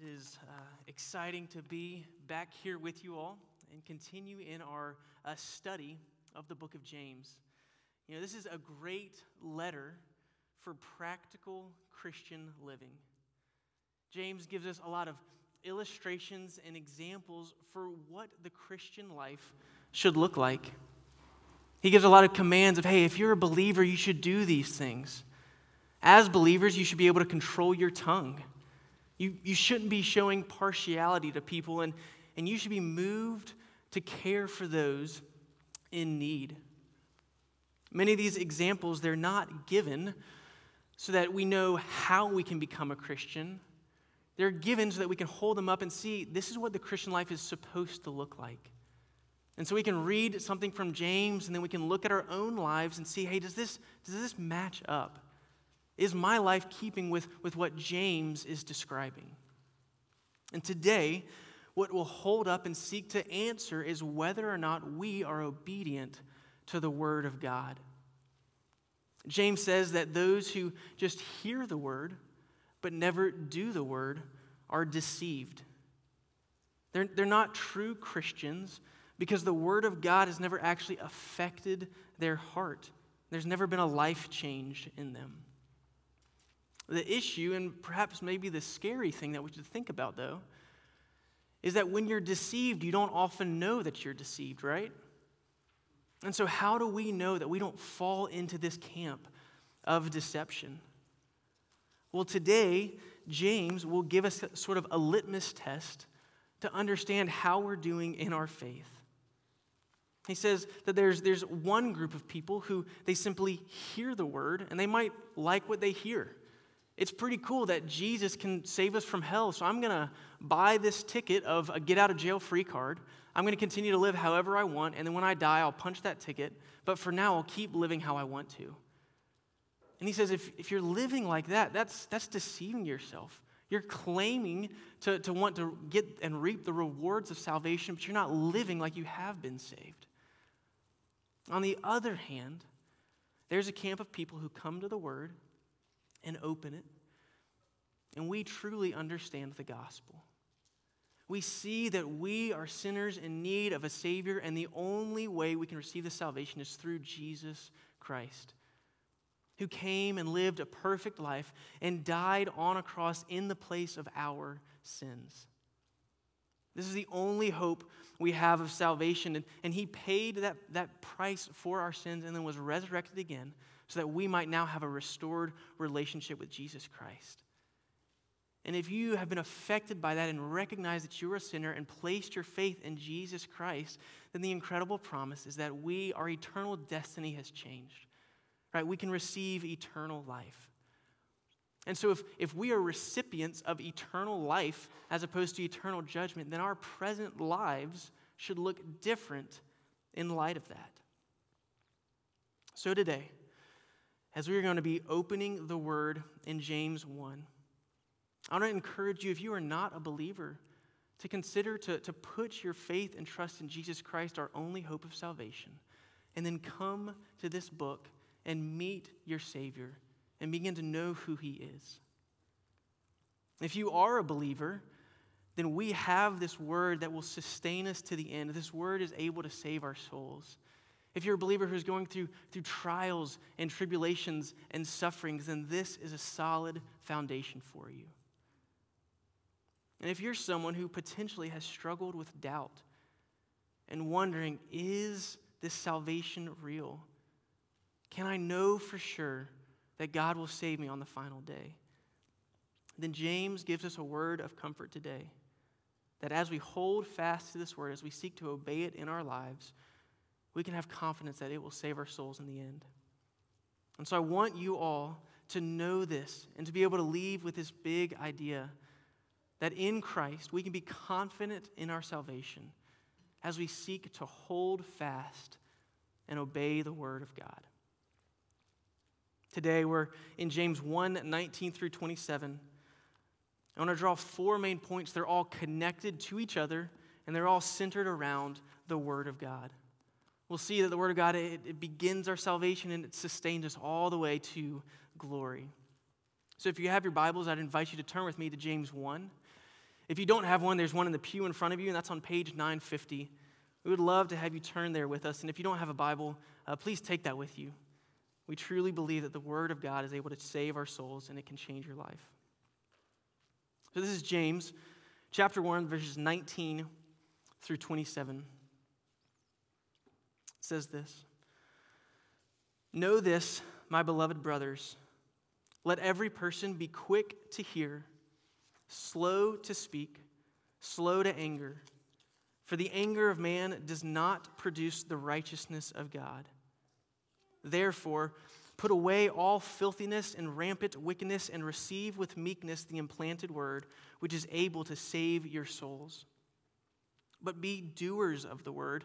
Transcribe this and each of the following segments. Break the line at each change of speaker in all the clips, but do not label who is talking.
It is uh, exciting to be back here with you all and continue in our uh, study of the book of James. You know, this is a great letter for practical Christian living. James gives us a lot of illustrations and examples for what the Christian life should look like. He gives a lot of commands of, hey, if you're a believer, you should do these things. As believers, you should be able to control your tongue. You, you shouldn't be showing partiality to people, and, and you should be moved to care for those in need. Many of these examples, they're not given so that we know how we can become a Christian. They're given so that we can hold them up and see this is what the Christian life is supposed to look like. And so we can read something from James and then we can look at our own lives and see hey, does this, does this match up? Is my life keeping with, with what James is describing? And today, what we'll hold up and seek to answer is whether or not we are obedient to the Word of God. James says that those who just hear the Word but never do the Word are deceived. They're, they're not true Christians because the Word of God has never actually affected their heart. There's never been a life change in them. The issue, and perhaps maybe the scary thing that we should think about, though, is that when you're deceived, you don't often know that you're deceived, right? And so, how do we know that we don't fall into this camp of deception? Well, today, James will give us sort of a litmus test to understand how we're doing in our faith. He says that there's, there's one group of people who they simply hear the word and they might like what they hear. It's pretty cool that Jesus can save us from hell. So I'm going to buy this ticket of a get out of jail free card. I'm going to continue to live however I want. And then when I die, I'll punch that ticket. But for now, I'll keep living how I want to. And he says, if, if you're living like that, that's, that's deceiving yourself. You're claiming to, to want to get and reap the rewards of salvation, but you're not living like you have been saved. On the other hand, there's a camp of people who come to the Word and open it, and we truly understand the gospel. We see that we are sinners in need of a Savior, and the only way we can receive the salvation is through Jesus Christ, who came and lived a perfect life and died on a cross in the place of our sins. This is the only hope we have of salvation. And, and He paid that, that price for our sins and then was resurrected again so that we might now have a restored relationship with Jesus Christ. And if you have been affected by that and recognize that you're a sinner and placed your faith in Jesus Christ, then the incredible promise is that we, our eternal destiny has changed. Right? We can receive eternal life. And so, if, if we are recipients of eternal life as opposed to eternal judgment, then our present lives should look different in light of that. So, today, as we are going to be opening the word in James 1. I want to encourage you, if you are not a believer, to consider to, to put your faith and trust in Jesus Christ, our only hope of salvation, and then come to this book and meet your Savior and begin to know who He is. If you are a believer, then we have this word that will sustain us to the end. This word is able to save our souls. If you're a believer who's going through, through trials and tribulations and sufferings, then this is a solid foundation for you. And if you're someone who potentially has struggled with doubt and wondering, is this salvation real? Can I know for sure that God will save me on the final day? Then James gives us a word of comfort today that as we hold fast to this word, as we seek to obey it in our lives, we can have confidence that it will save our souls in the end. And so I want you all to know this and to be able to leave with this big idea that in Christ we can be confident in our salvation as we seek to hold fast and obey the Word of God. Today we're in James 1 19 through 27. I want to draw four main points. They're all connected to each other and they're all centered around the Word of God we'll see that the Word of God, it, it begins our salvation and it sustains us all the way to glory. So if you have your Bibles, I'd invite you to turn with me to James 1. If you don't have one, there's one in the pew in front of you, and that's on page 950. We would love to have you turn there with us. And if you don't have a Bible, uh, please take that with you. We truly believe that the Word of God is able to save our souls and it can change your life. So, this is James chapter 1, verses 19 through 27. Says this Know this, my beloved brothers. Let every person be quick to hear, slow to speak, slow to anger. For the anger of man does not produce the righteousness of God. Therefore, put away all filthiness and rampant wickedness and receive with meekness the implanted word, which is able to save your souls. But be doers of the word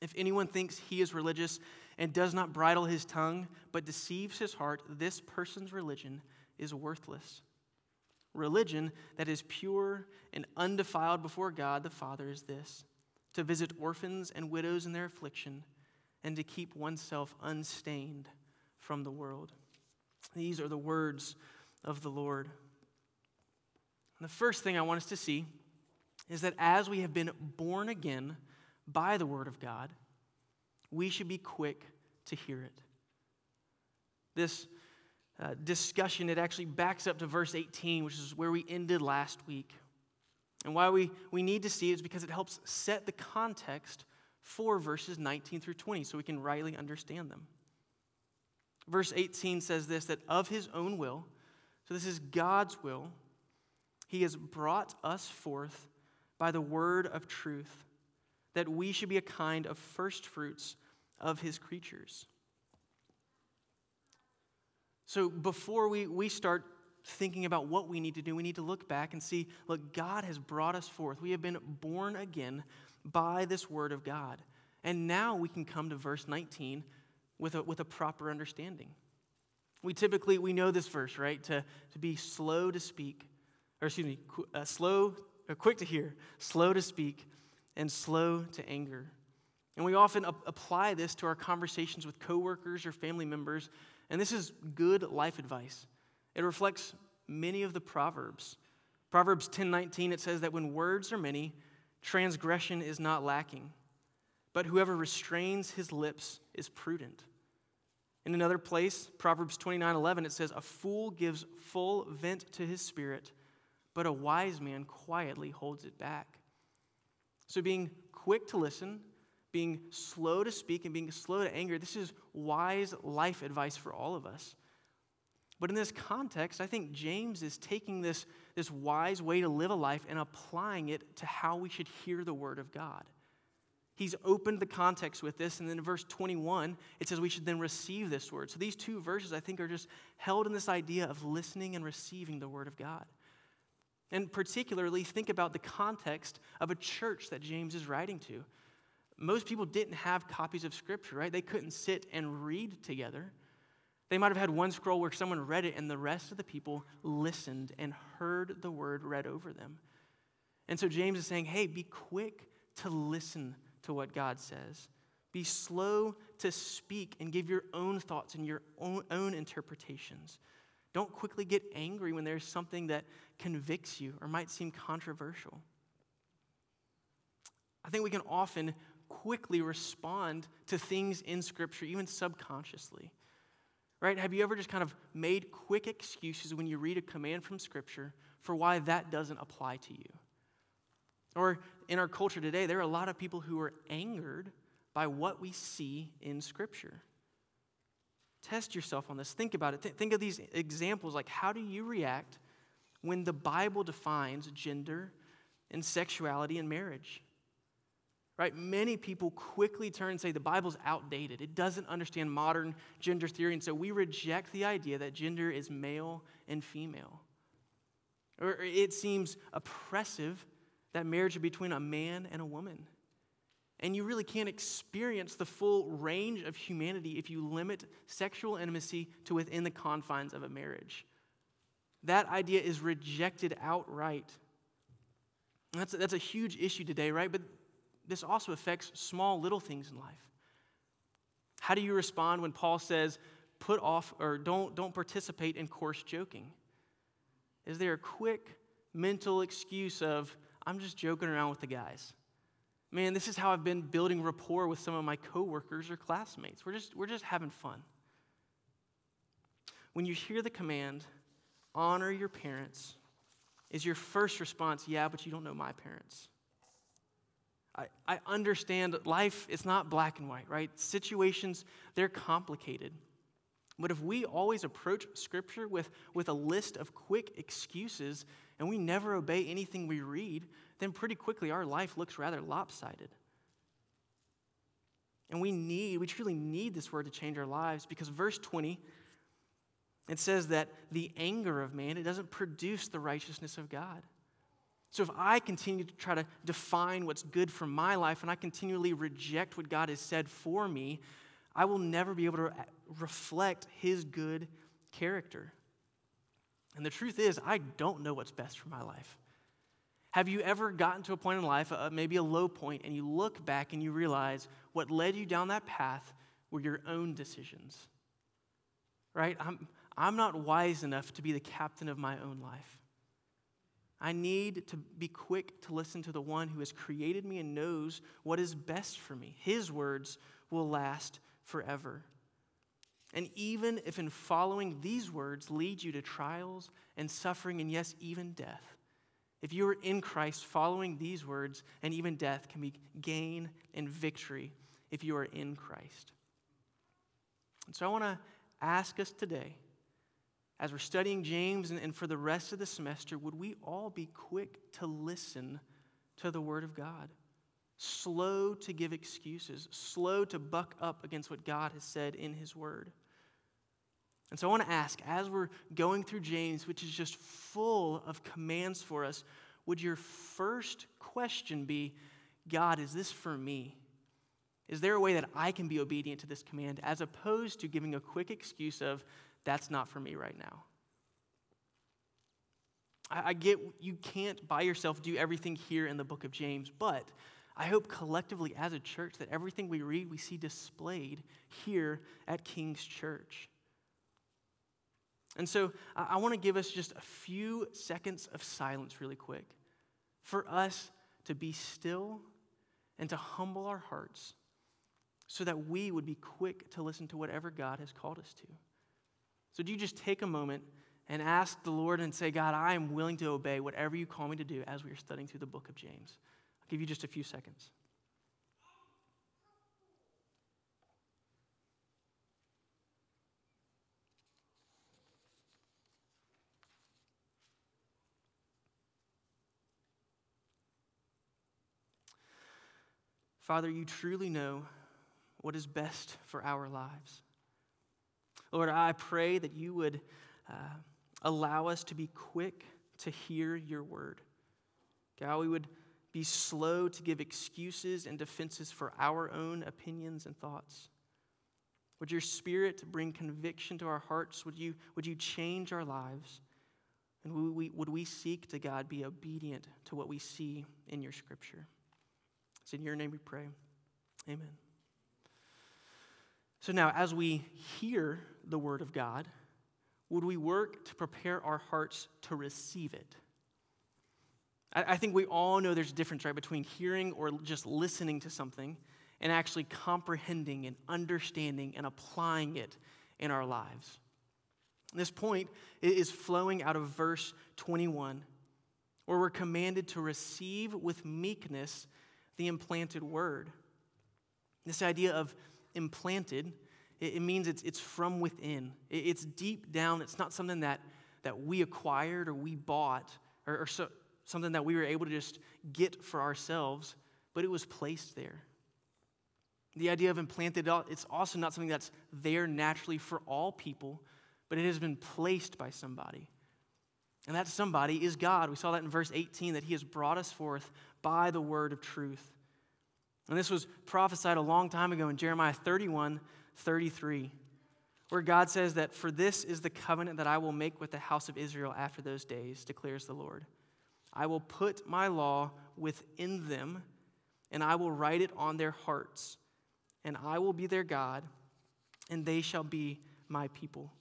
If anyone thinks he is religious and does not bridle his tongue, but deceives his heart, this person's religion is worthless. Religion that is pure and undefiled before God the Father is this to visit orphans and widows in their affliction, and to keep oneself unstained from the world. These are the words of the Lord. The first thing I want us to see is that as we have been born again by the Word of God, we should be quick to hear it. This uh, discussion, it actually backs up to verse 18, which is where we ended last week. And why we, we need to see it is because it helps set the context for verses 19 through 20 so we can rightly understand them. Verse 18 says this that of his own will, so this is God's will, he has brought us forth by the word of truth, that we should be a kind of first fruits of his creatures. So before we, we start thinking about what we need to do, we need to look back and see look, God has brought us forth. We have been born again by this word of God. And now we can come to verse 19 with a, with a proper understanding. We typically, we know this verse, right? To, to be slow to speak, or excuse me, uh, slow, or quick to hear, slow to speak, and slow to anger. And we often apply this to our conversations with coworkers or family members and this is good life advice. It reflects many of the Proverbs. Proverbs 10:19 it says that when words are many, transgression is not lacking. But whoever restrains his lips is prudent. In another place, Proverbs 29:11 it says a fool gives full vent to his spirit, but a wise man quietly holds it back. So being quick to listen, being slow to speak and being slow to anger, this is wise life advice for all of us. But in this context, I think James is taking this, this wise way to live a life and applying it to how we should hear the word of God. He's opened the context with this, and then in verse 21, it says we should then receive this word. So these two verses, I think, are just held in this idea of listening and receiving the word of God. And particularly, think about the context of a church that James is writing to most people didn't have copies of Scripture, right? They couldn't sit and read together. They might have had one scroll where someone read it and the rest of the people listened and heard the word read over them. And so James is saying, hey, be quick to listen to what God says. Be slow to speak and give your own thoughts and your own, own interpretations. Don't quickly get angry when there's something that convicts you or might seem controversial. I think we can often quickly respond to things in Scripture, even subconsciously. Right? Have you ever just kind of made quick excuses when you read a command from Scripture for why that doesn't apply to you? Or in our culture today, there are a lot of people who are angered by what we see in Scripture. Test yourself on this. Think about it. think of these examples like how do you react when the Bible defines gender and sexuality and marriage? right? Many people quickly turn and say the Bible's outdated. It doesn't understand modern gender theory, and so we reject the idea that gender is male and female. Or it seems oppressive that marriage between a man and a woman. And you really can't experience the full range of humanity if you limit sexual intimacy to within the confines of a marriage. That idea is rejected outright. That's a, that's a huge issue today, right? But this also affects small, little things in life. How do you respond when Paul says, put off or don't, don't participate in coarse joking? Is there a quick mental excuse of, I'm just joking around with the guys? Man, this is how I've been building rapport with some of my coworkers or classmates. We're just, we're just having fun. When you hear the command, honor your parents, is your first response, yeah, but you don't know my parents? I, I understand life is not black and white, right? Situations, they're complicated. But if we always approach Scripture with, with a list of quick excuses and we never obey anything we read, then pretty quickly our life looks rather lopsided. And we need, we truly need this word to change our lives because verse 20, it says that the anger of man, it doesn't produce the righteousness of God. So if I continue to try to define what's good for my life and I continually reject what God has said for me, I will never be able to reflect his good character. And the truth is, I don't know what's best for my life. Have you ever gotten to a point in life, uh, maybe a low point, and you look back and you realize what led you down that path were your own decisions? Right? I'm, I'm not wise enough to be the captain of my own life. I need to be quick to listen to the one who has created me and knows what is best for me. His words will last forever. And even if in following these words lead you to trials and suffering and, yes, even death, if you are in Christ, following these words and even death can be gain and victory if you are in Christ. And so I want to ask us today, as we're studying James and, and for the rest of the semester, would we all be quick to listen to the Word of God? Slow to give excuses, slow to buck up against what God has said in His Word. And so I want to ask, as we're going through James, which is just full of commands for us, would your first question be, God, is this for me? Is there a way that I can be obedient to this command, as opposed to giving a quick excuse of, that's not for me right now? I, I get you can't by yourself do everything here in the book of James, but I hope collectively as a church that everything we read, we see displayed here at King's Church. And so I want to give us just a few seconds of silence, really quick, for us to be still and to humble our hearts so that we would be quick to listen to whatever God has called us to. So, do you just take a moment and ask the Lord and say, God, I am willing to obey whatever you call me to do as we are studying through the book of James? Give you just a few seconds. Father, you truly know what is best for our lives. Lord, I pray that you would uh, allow us to be quick to hear your word. God, we would be slow to give excuses and defenses for our own opinions and thoughts. Would your spirit bring conviction to our hearts? Would you, would you change our lives? And would we, would we seek to God be obedient to what we see in your scripture? It's in your name we pray. Amen. So now, as we hear the word of God, would we work to prepare our hearts to receive it? I, think we all know there's a difference, right, between hearing or just listening to something and actually comprehending and understanding and applying it in our lives. This point is flowing out of verse 21, where we're commanded to receive with meekness the implanted word. This idea of implanted, it, means it's, it's from within, it's deep down, it's not something that, that we acquired or we bought or, or so, something that we were able to just get for ourselves, but it was placed there. The idea of implanted, it's also not something that's there naturally for all people, but it has been placed by somebody. And that somebody is God. We saw that in verse 18 that he has brought us forth by the word of truth. And this was prophesied a long time ago in Jeremiah 31 33, where God says that, For this is the covenant that I will make with the house of Israel after those days, declares the Lord. I will put my law within them, and I will write it on their hearts, and I will be their God, and they shall be my people.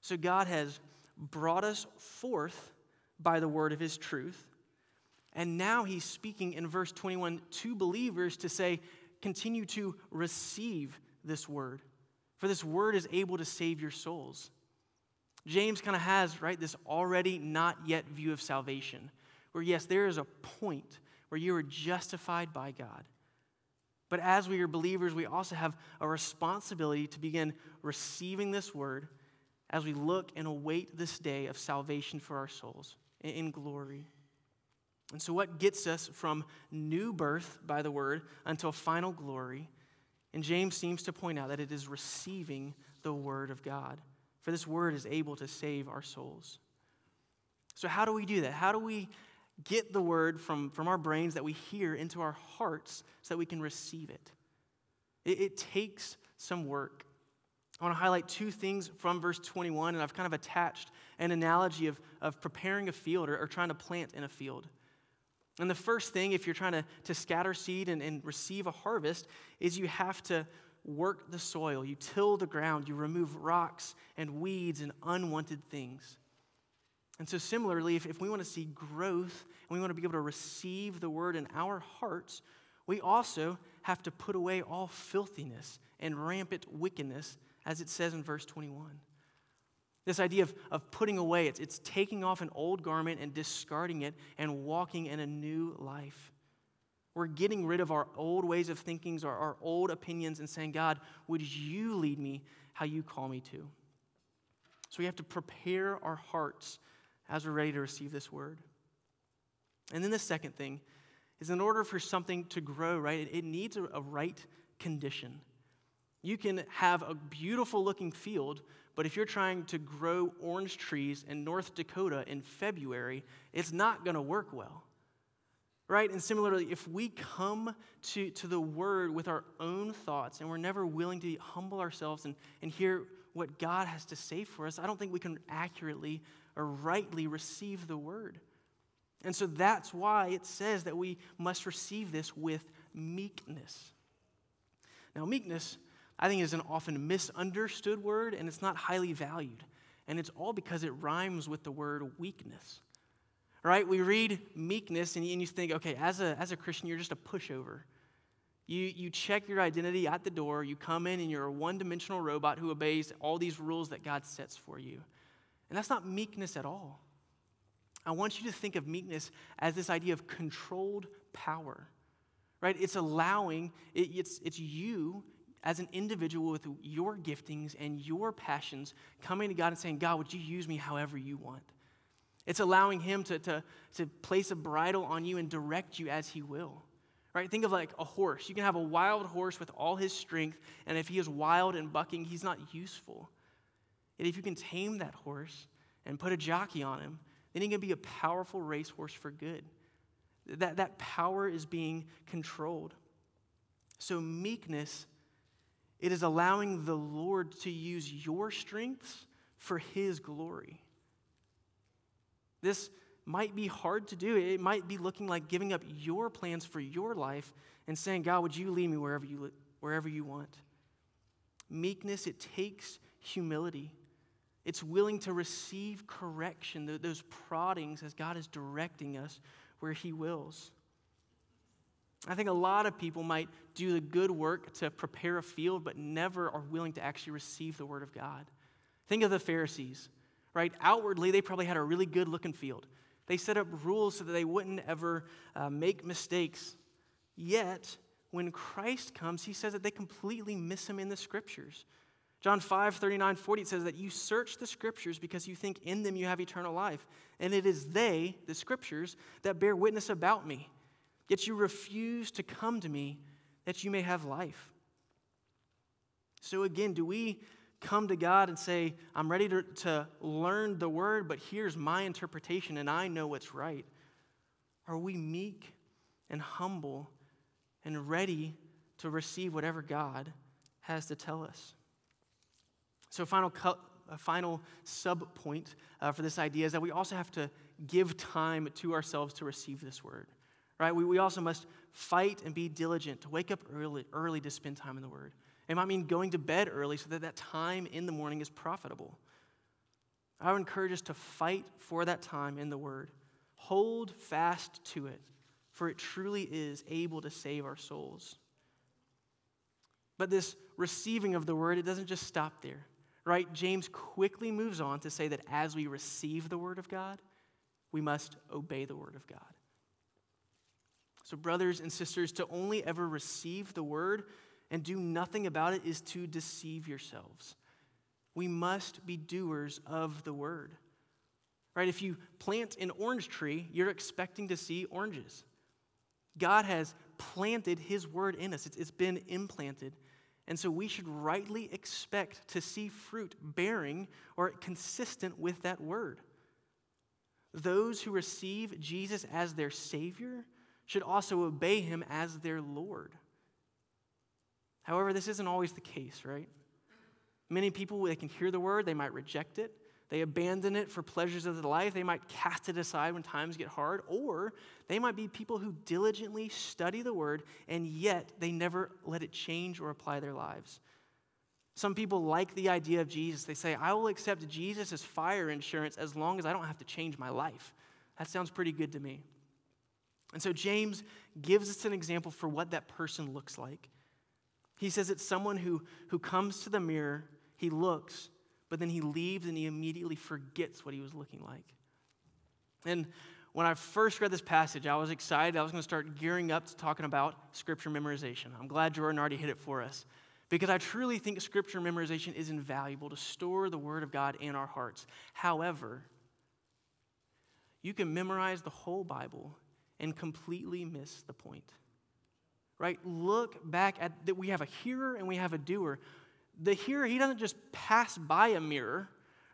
So God has brought us forth by the word of his truth. And now he's speaking in verse 21 to believers to say, continue to receive this word, for this word is able to save your souls. James kind of has, right, this already not yet view of salvation, where yes, there is a point where you are justified by God. But as we are believers, we also have a responsibility to begin receiving this word as we look and await this day of salvation for our souls in glory. And so, what gets us from new birth by the word until final glory? And James seems to point out that it is receiving the word of God, for this word is able to save our souls. So, how do we do that? How do we get the word from, from our brains that we hear into our hearts so that we can receive it? It, it takes some work. I want to highlight two things from verse 21, and I've kind of attached an analogy of, of preparing a field or, or trying to plant in a field. And the first thing, if you're trying to, to scatter seed and, and receive a harvest, is you have to work the soil. You till the ground, you remove rocks and weeds and unwanted things. And so, similarly, if, if we want to see growth and we want to be able to receive the word in our hearts, we also have to put away all filthiness and rampant wickedness as it says in verse 21. This idea of, of putting away, it's, it's taking off an old garment and discarding it and walking in a new life. We're getting rid of our old ways of thinking, our, our old opinions, and saying, God, would you lead me how you call me to? So we have to prepare our hearts as we're ready to receive this word. And then the second thing is in order for something to grow, right, it, it needs a, a right condition. You can have a beautiful looking field, but if you're trying to grow orange trees in North Dakota in February, it's not going to work well. Right? And similarly, if we come to, to the word with our own thoughts and we're never willing to humble ourselves and, and hear what God has to say for us, I don't think we can accurately or rightly receive the word. And so that's why it says that we must receive this with meekness. Now, meekness I think is an often misunderstood word and it's not highly valued. And it's all because it rhymes with the word weakness. Right? We read meekness and you think, okay, as a, as a Christian, you're just a pushover. You, you check your identity at the door, you come in and you're a one dimensional robot who obeys all these rules that God sets for you. And that's not meekness at all. I want you to think of meekness as this idea of controlled power, right? It's allowing, it, it's, it's you as an individual with your giftings and your passions, coming to God and saying, God, would you use me however you want? It's allowing Him to, to, to place a bridle on you and direct you as He will. Right? Think of like a horse. You can have a wild horse with all his strength, and if he is wild and bucking, he's not useful. Yet if you can tame that horse and put a jockey on him, then he can be a powerful racehorse for good. That, that power is being controlled. So, meekness it is allowing the Lord to use your strengths for His glory. This might be hard to do. It might be looking like giving up your plans for your life and saying, God, would you lead me wherever you, wherever you want? Meekness, it takes humility. It's willing to receive correction, those proddings as God is directing us where He wills. I think a lot of people might do the good work to prepare a field, but never are willing to actually receive the word of God. Think of the Pharisees, right? Outwardly, they probably had a really good looking field. They set up rules so that they wouldn't ever uh, make mistakes. Yet, when Christ comes, he says that they completely miss him in the scriptures. John 5, 39, 40, it says that you search the scriptures because you think in them you have eternal life. And it is they, the scriptures, that bear witness about me. Yet you refuse to come to me that you may have life. So, again, do we come to God and say, I'm ready to, to learn the word, but here's my interpretation and I know what's right? Are we meek and humble and ready to receive whatever God has to tell us? So, final, cu- a final sub point uh, for this idea is that we also have to give time to ourselves to receive this word. Right? We, we also must fight and be diligent to wake up early, early to spend time in the word. It might mean going to bed early so that that time in the morning is profitable. I would encourage us to fight for that time in the Word. Hold fast to it, for it truly is able to save our souls. But this receiving of the Word, it doesn't just stop there, right? James quickly moves on to say that as we receive the Word of God, we must obey the Word of God. So, brothers and sisters, to only ever receive the Word and do nothing about it is to deceive yourselves. We must be doers of the word. Right? If you plant an orange tree, you're expecting to see oranges. God has planted his word in us, it's, been implanted. And so we should rightly expect to see fruit bearing or consistent with that word. Those who receive Jesus as their Savior should also obey him as their Lord. However, this isn't always the case, right? Many people, they can hear the word, they might reject it, they abandon it for pleasures of the life, they might cast it aside when times get hard, or they might be people who diligently study the word and yet they never let it change or apply their lives. Some people like the idea of Jesus. They say, I will accept Jesus as fire insurance as long as I don't have to change my life. That sounds pretty good to me. And so James gives us an example for what that person looks like. He says it's someone who, who comes to the mirror, he looks, but then he leaves and he immediately forgets what he was looking like. And when I first read this passage, I was excited. I was going to start gearing up to talking about scripture memorization. I'm glad Jordan already hit it for us because I truly think scripture memorization is invaluable to store the word of God in our hearts. However, you can memorize the whole Bible and completely miss the point right? Look back at that we have a hearer and we have a doer. The hearer, he doesn't just pass by a mirror,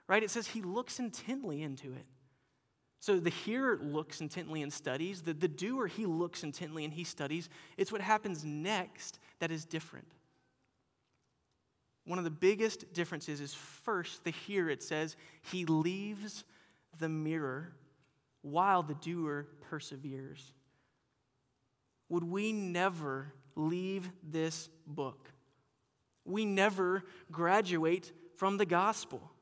right? It says he looks intently into it. So the hearer looks intently and studies. The, the doer, he looks intently and he studies. It's what happens next that is different. One of the biggest differences is first, the hearer, it says, he leaves the mirror while the doer perseveres would we never leave this book? We never graduate from the gospel.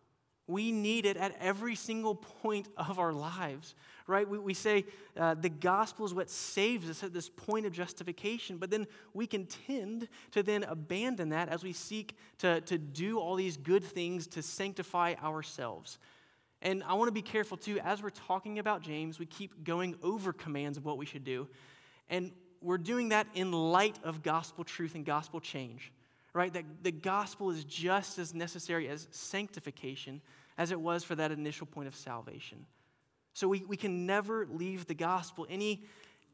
We need it at every single point of our lives, right? We, we say uh, the gospel is what saves us at this point of justification, but then we can tend to then abandon that as we seek to, to do all these good things to sanctify ourselves. And I want to be careful too, as we're talking about James, we keep going over commands of what we should do. And we're doing that in light of gospel truth and gospel change, right? That the gospel is just as necessary as sanctification as it was for that initial point of salvation. So we, we can never leave the gospel. Any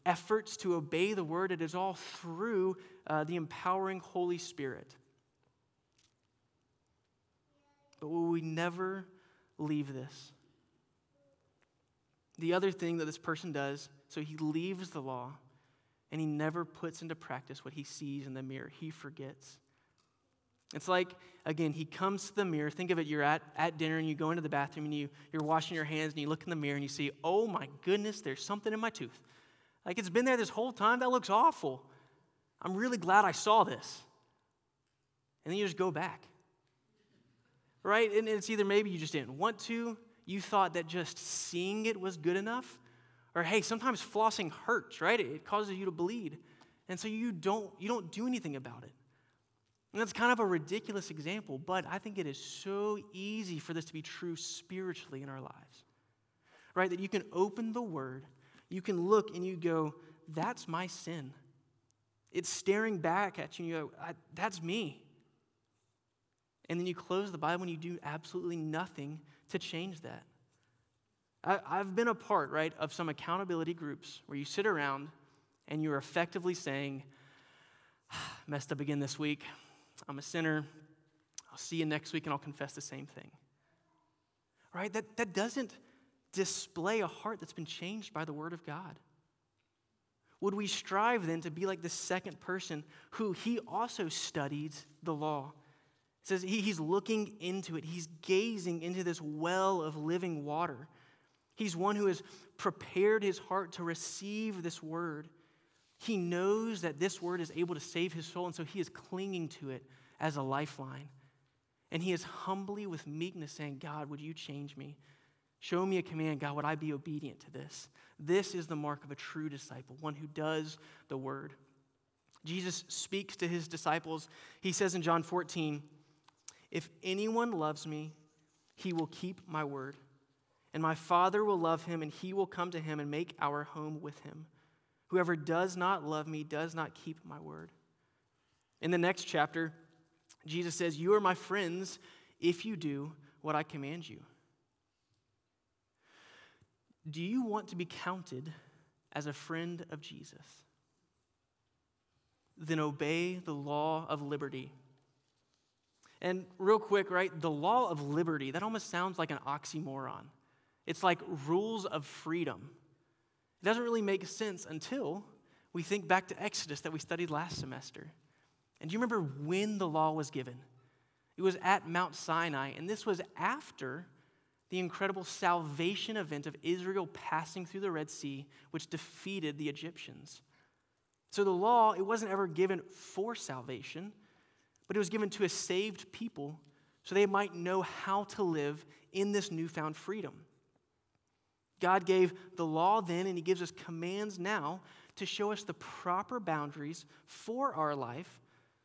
efforts to obey the word, it is all through uh, the empowering Holy Spirit. But will we never leave this? The other thing that this person does, so he leaves the law and he never puts into practice what he sees in the mirror. He forgets. It's like, again, he comes to the mirror. Think of it, you're at, at dinner and you go into the bathroom and you, you're washing your hands and you look in the mirror and you see, oh my goodness, there's something in my tooth. Like it's been there this whole time. That looks awful. I'm really glad I saw this. And then you just go back. Right? And it's either maybe you just didn't want to, you thought that just seeing it was good enough, or hey, sometimes flossing hurts, right? It causes you to bleed. And so you don't, you don't do anything about it. And that's kind of a ridiculous example, but I think it is so easy for this to be true spiritually in our lives. Right? That you can open the word, you can look and you go, that's my sin. It's staring back at you and you go, that's me. And then you close the Bible and you do absolutely nothing to change that. I, have been a part, right, of some accountability groups where you sit around and you're effectively saying, messed up again this week. I'm a sinner. I'll see you next week and I'll confess the same thing. Right? That, that doesn't display a heart that's been changed by the Word of God. Would we strive then to be like the second person who he also studied the law? It says he, he's looking into it, he's gazing into this well of living water. He's one who has prepared his heart to receive this word. He knows that this word is able to save his soul, and so he is clinging to it as a lifeline. And he is humbly, with meekness, saying, God, would you change me? Show me a command, God, would I be obedient to this? This is the mark of a true disciple, one who does the word. Jesus speaks to his disciples. He says in John 14, If anyone loves me, he will keep my word. And my Father will love him, and he will come to him and make our home with him. Whoever does not love me does not keep my word. In the next chapter, Jesus says, You are my friends if you do what I command you. Do you want to be counted as a friend of Jesus? Then obey the law of liberty. And real quick, right, the law of liberty, that almost sounds like an oxymoron. It's like rules of freedom. It doesn't really make sense until we think back to Exodus that we studied last semester. And do you remember when the law was given? It was at Mount Sinai, and this was after the incredible salvation event of Israel passing through the Red Sea, which defeated the Egyptians. So the law, it wasn't ever given for salvation, but it was given to a saved people so they might know how to live in this newfound freedom. God gave the law then, and He gives us commands now to show us the proper boundaries for our life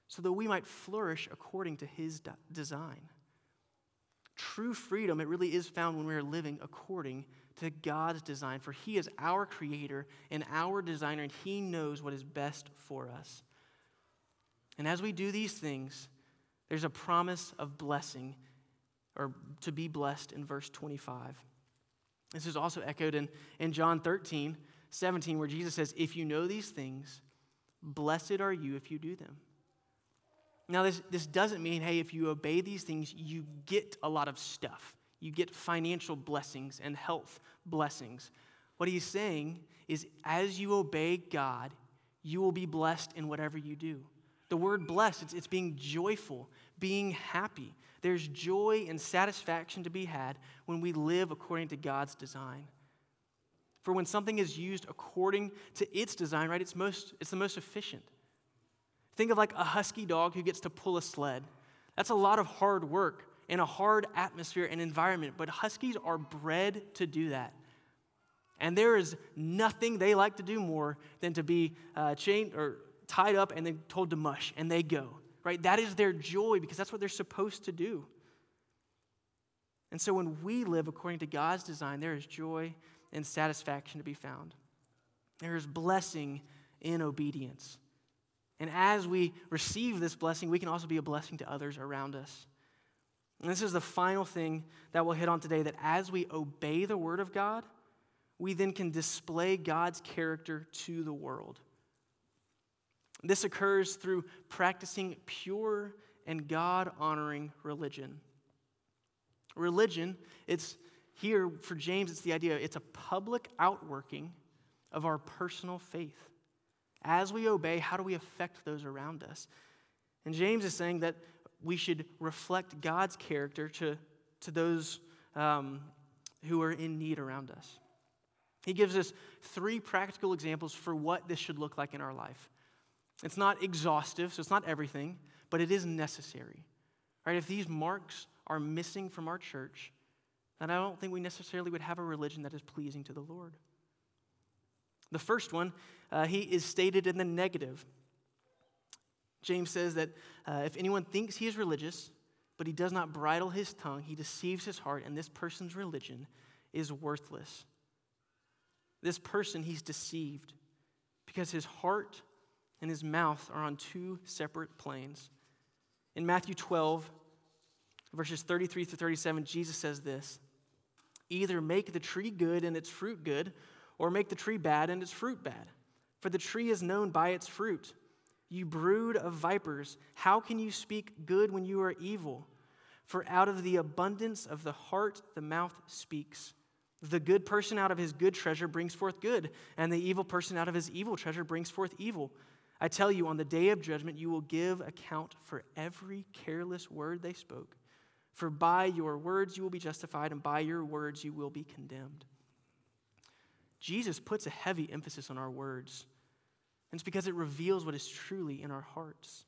so that we might flourish according to his design. True freedom, it really is found when we are living according to God's design, for he is our creator and our designer, and he knows what is best for us. And as we do these things, there's a promise of blessing, or to be blessed in verse 25. This is also echoed in, in John 13, 17, where Jesus says, If you know these things, blessed are you if you do them. Now, this, this doesn't mean, hey, if you obey these things, you get a lot of stuff. You get financial blessings and health blessings. What he's saying is, as you obey God, you will be blessed in whatever you do. The word blessed, it's, it's being joyful, being happy. There's joy and satisfaction to be had when we live according to God's design. For when something is used according to its design, right, it's, most, it's the most efficient. Think of like a husky dog who gets to pull a sled. That's a lot of hard work in a hard atmosphere and environment, but huskies are bred to do that. And there is nothing they like to do more than to be uh, chained or tied up and then told to mush, and they go, right? That is their joy because that's what they're supposed to do. And so when we live according to God's design, there is joy and satisfaction to be found. There is blessing in obedience. And as we receive this blessing, we can also be a blessing to others around us. And this is the final thing that we'll hit on today that as we obey the Word of God, we then can display God's character to the world. This occurs through practicing pure and God honoring religion. Religion, it's here for James, it's the idea, it's a public outworking of our personal faith. As we obey, how do we affect those around us? And James is saying that we should reflect God's character to, to those um, who are in need around us. He gives us three practical examples for what this should look like in our life. It's not exhaustive, so it's not everything, but it is necessary. Right? If these marks are missing from our church, then I don't think we necessarily would have a religion that is pleasing to the Lord. The first one, uh, he is stated in the negative. James says that uh, if anyone thinks he is religious, but he does not bridle his tongue, he deceives his heart, and this person's religion is worthless. This person, he's deceived because his heart and his mouth are on two separate planes. In Matthew 12, verses 33 through 37, Jesus says this Either make the tree good and its fruit good, or make the tree bad and its fruit bad. For the tree is known by its fruit. You brood of vipers, how can you speak good when you are evil? For out of the abundance of the heart, the mouth speaks. The good person out of his good treasure brings forth good, and the evil person out of his evil treasure brings forth evil. I tell you, on the day of judgment, you will give account for every careless word they spoke. For by your words you will be justified, and by your words you will be condemned. Jesus puts a heavy emphasis on our words, and it's because it reveals what is truly in our hearts.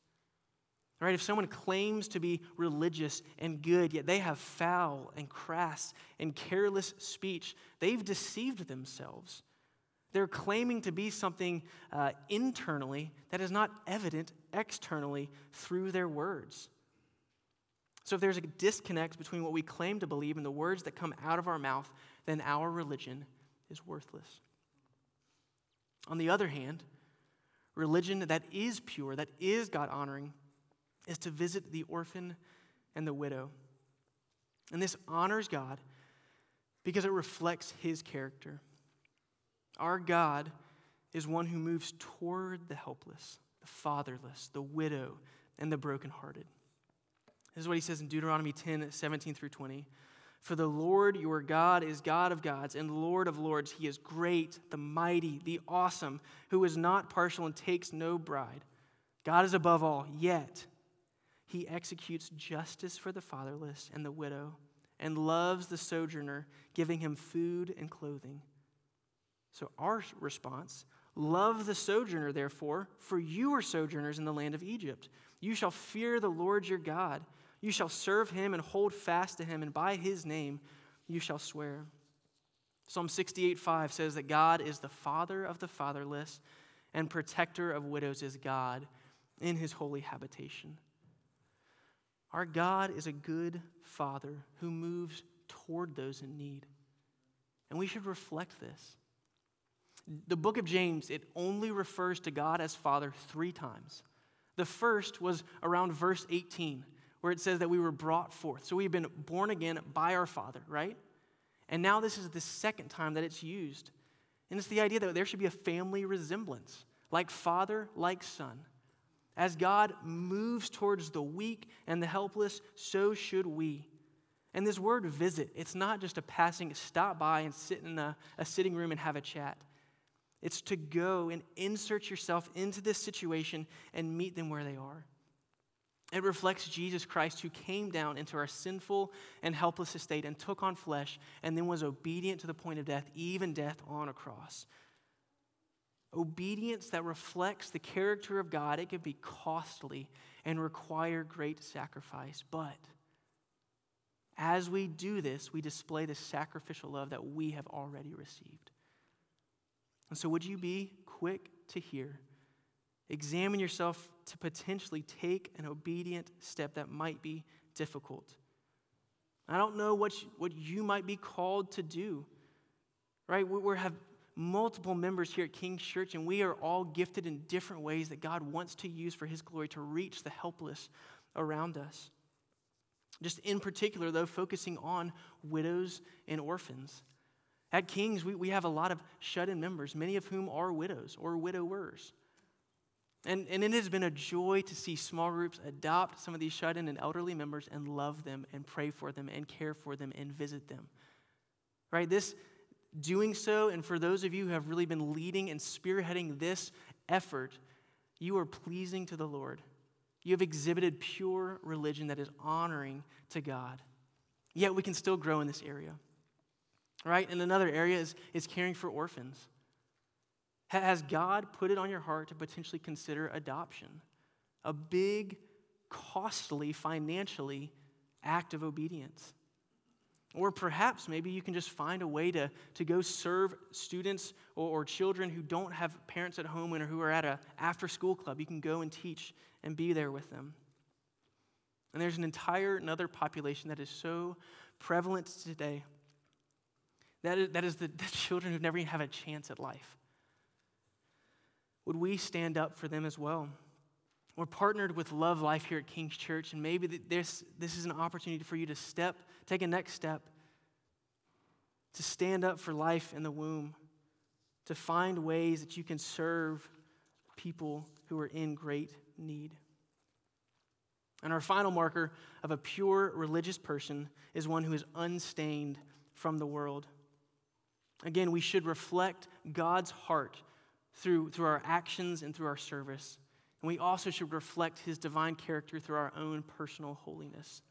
Right? If someone claims to be religious and good, yet they have foul and crass and careless speech, they've deceived themselves. They're claiming to be something uh, internally that is not evident externally through their words. So, if there's a disconnect between what we claim to believe and the words that come out of our mouth, then our religion is worthless. On the other hand, religion that is pure, that is God honoring, is to visit the orphan and the widow. And this honors God because it reflects his character. Our God is one who moves toward the helpless, the fatherless, the widow, and the brokenhearted. This is what he says in Deuteronomy 10 17 through 20. For the Lord your God is God of gods and Lord of lords. He is great, the mighty, the awesome, who is not partial and takes no bride. God is above all, yet he executes justice for the fatherless and the widow and loves the sojourner, giving him food and clothing. So, our response love the sojourner, therefore, for you are sojourners in the land of Egypt. You shall fear the Lord your God. You shall serve him and hold fast to him, and by his name you shall swear. Psalm 68 5 says that God is the father of the fatherless and protector of widows is God in his holy habitation. Our God is a good father who moves toward those in need. And we should reflect this. The book of James, it only refers to God as Father three times. The first was around verse 18, where it says that we were brought forth. So we've been born again by our Father, right? And now this is the second time that it's used. And it's the idea that there should be a family resemblance, like father, like son. As God moves towards the weak and the helpless, so should we. And this word visit, it's not just a passing stop by and sit in a, a sitting room and have a chat. It's to go and insert yourself into this situation and meet them where they are. It reflects Jesus Christ who came down into our sinful and helpless estate and took on flesh and then was obedient to the point of death, even death on a cross. Obedience that reflects the character of God, it can be costly and require great sacrifice. But as we do this, we display the sacrificial love that we have already received. And so, would you be quick to hear? Examine yourself to potentially take an obedient step that might be difficult. I don't know what you, what you might be called to do, right? We, we have multiple members here at King's Church, and we are all gifted in different ways that God wants to use for His glory to reach the helpless around us. Just in particular, though, focusing on widows and orphans. At King's, we, we have a lot of shut in members, many of whom are widows or widowers. And, and it has been a joy to see small groups adopt some of these shut in and elderly members and love them and pray for them and care for them and visit them. Right? This, doing so, and for those of you who have really been leading and spearheading this effort, you are pleasing to the Lord. You have exhibited pure religion that is honoring to God. Yet we can still grow in this area. Right? And another area is, is caring for orphans. Has God put it on your heart to potentially consider adoption? A big, costly, financially act of obedience. Or perhaps maybe you can just find a way to, to go serve students or, or children who don't have parents at home or who are at a after school club. You can go and teach and be there with them. And there's an entire another population that is so prevalent today. That is, that is the, the children who never even have a chance at life. Would we stand up for them as well? We're partnered with Love Life here at King's Church, and maybe this, this is an opportunity for you to step, take a next step, to stand up for life in the womb, to find ways that you can serve people who are in great need. And our final marker of a pure religious person is one who is unstained from the world. Again, we should reflect God's heart through, through our actions and through our service. And we also should reflect his divine character through our own personal holiness.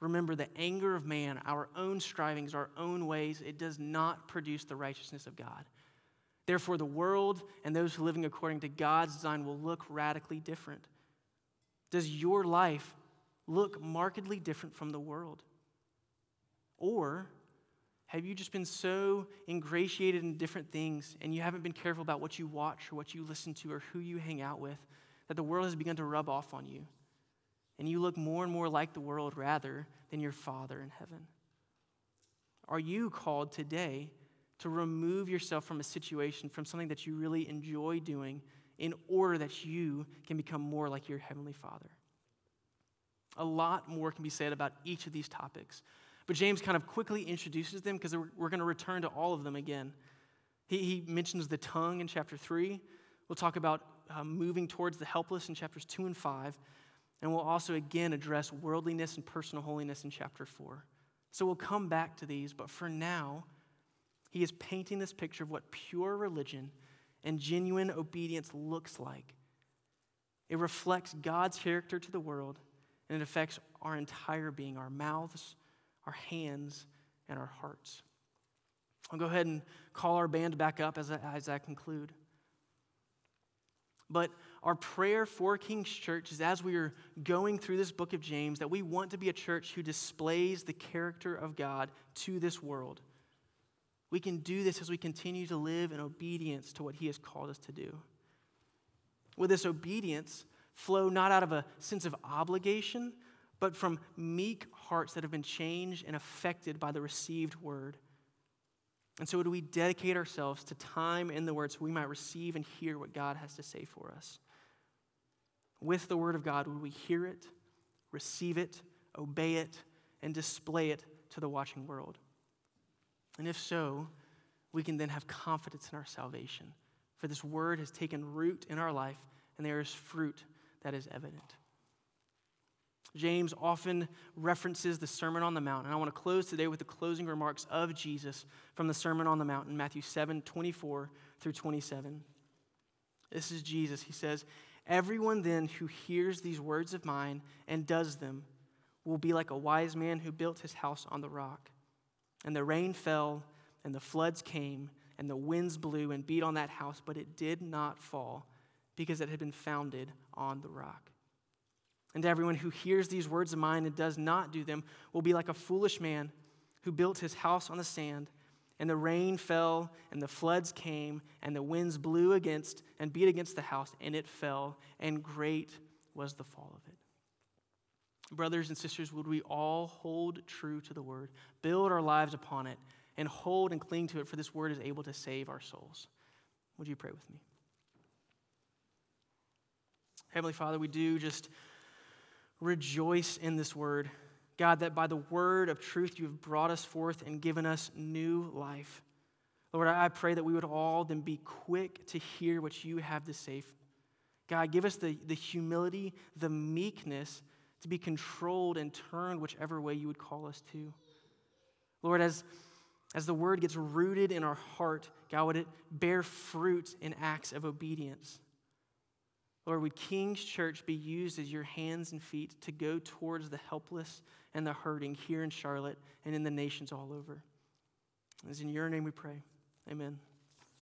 Remember, the anger of man, our own strivings, our own ways, it does not produce the righteousness of God. Therefore, the world and those living according to God's design will look radically different. Does your life look markedly different from the world? Or have you just been so ingratiated in different things and you haven't been careful about what you watch or what you listen to or who you hang out with that the world has begun to rub off on you? And you look more and more like the world rather than your Father in heaven. Are you called today to remove yourself from a situation, from something that you really enjoy doing, in order that you can become more like your Heavenly Father? A lot more can be said about each of these topics. But James kind of quickly introduces them because we're going to return to all of them again. He, he mentions the tongue in chapter 3. We'll talk about uh, moving towards the helpless in chapters 2 and 5. And we'll also again address worldliness and personal holiness in chapter 4. So we'll come back to these, but for now, he is painting this picture of what pure religion and genuine obedience looks like. It reflects God's character to the world, and it affects our entire being our mouths, our hands, and our hearts. I'll go ahead and call our band back up as I, as I conclude. But our prayer for King's Church is as we are going through this book of James, that we want to be a church who displays the character of God to this world. We can do this as we continue to live in obedience to what He has called us to do. With this obedience, flow not out of a sense of obligation, but from meek hearts that have been changed and affected by the received word. And so, do we dedicate ourselves to time in the word so we might receive and hear what God has to say for us? With the word of God, would we hear it, receive it, obey it, and display it to the watching world? And if so, we can then have confidence in our salvation. For this word has taken root in our life, and there is fruit that is evident. James often references the Sermon on the Mount, and I want to close today with the closing remarks of Jesus from the Sermon on the Mount in Matthew 7 24 through 27. This is Jesus. He says, Everyone then who hears these words of mine and does them will be like a wise man who built his house on the rock. And the rain fell, and the floods came, and the winds blew and beat on that house, but it did not fall because it had been founded on the rock. And everyone who hears these words of mine and does not do them will be like a foolish man who built his house on the sand. And the rain fell, and the floods came, and the winds blew against and beat against the house, and it fell, and great was the fall of it. Brothers and sisters, would we all hold true to the word, build our lives upon it, and hold and cling to it, for this word is able to save our souls? Would you pray with me? Heavenly Father, we do just rejoice in this word. God, that by the word of truth you have brought us forth and given us new life. Lord, I pray that we would all then be quick to hear what you have to say. God, give us the, the humility, the meekness to be controlled and turned whichever way you would call us to. Lord, as, as the word gets rooted in our heart, God, would it bear fruit in acts of obedience? Lord, would King's Church be used as your hands and feet to go towards the helpless and the hurting here in Charlotte and in the nations all over? It's in your name we pray. Amen.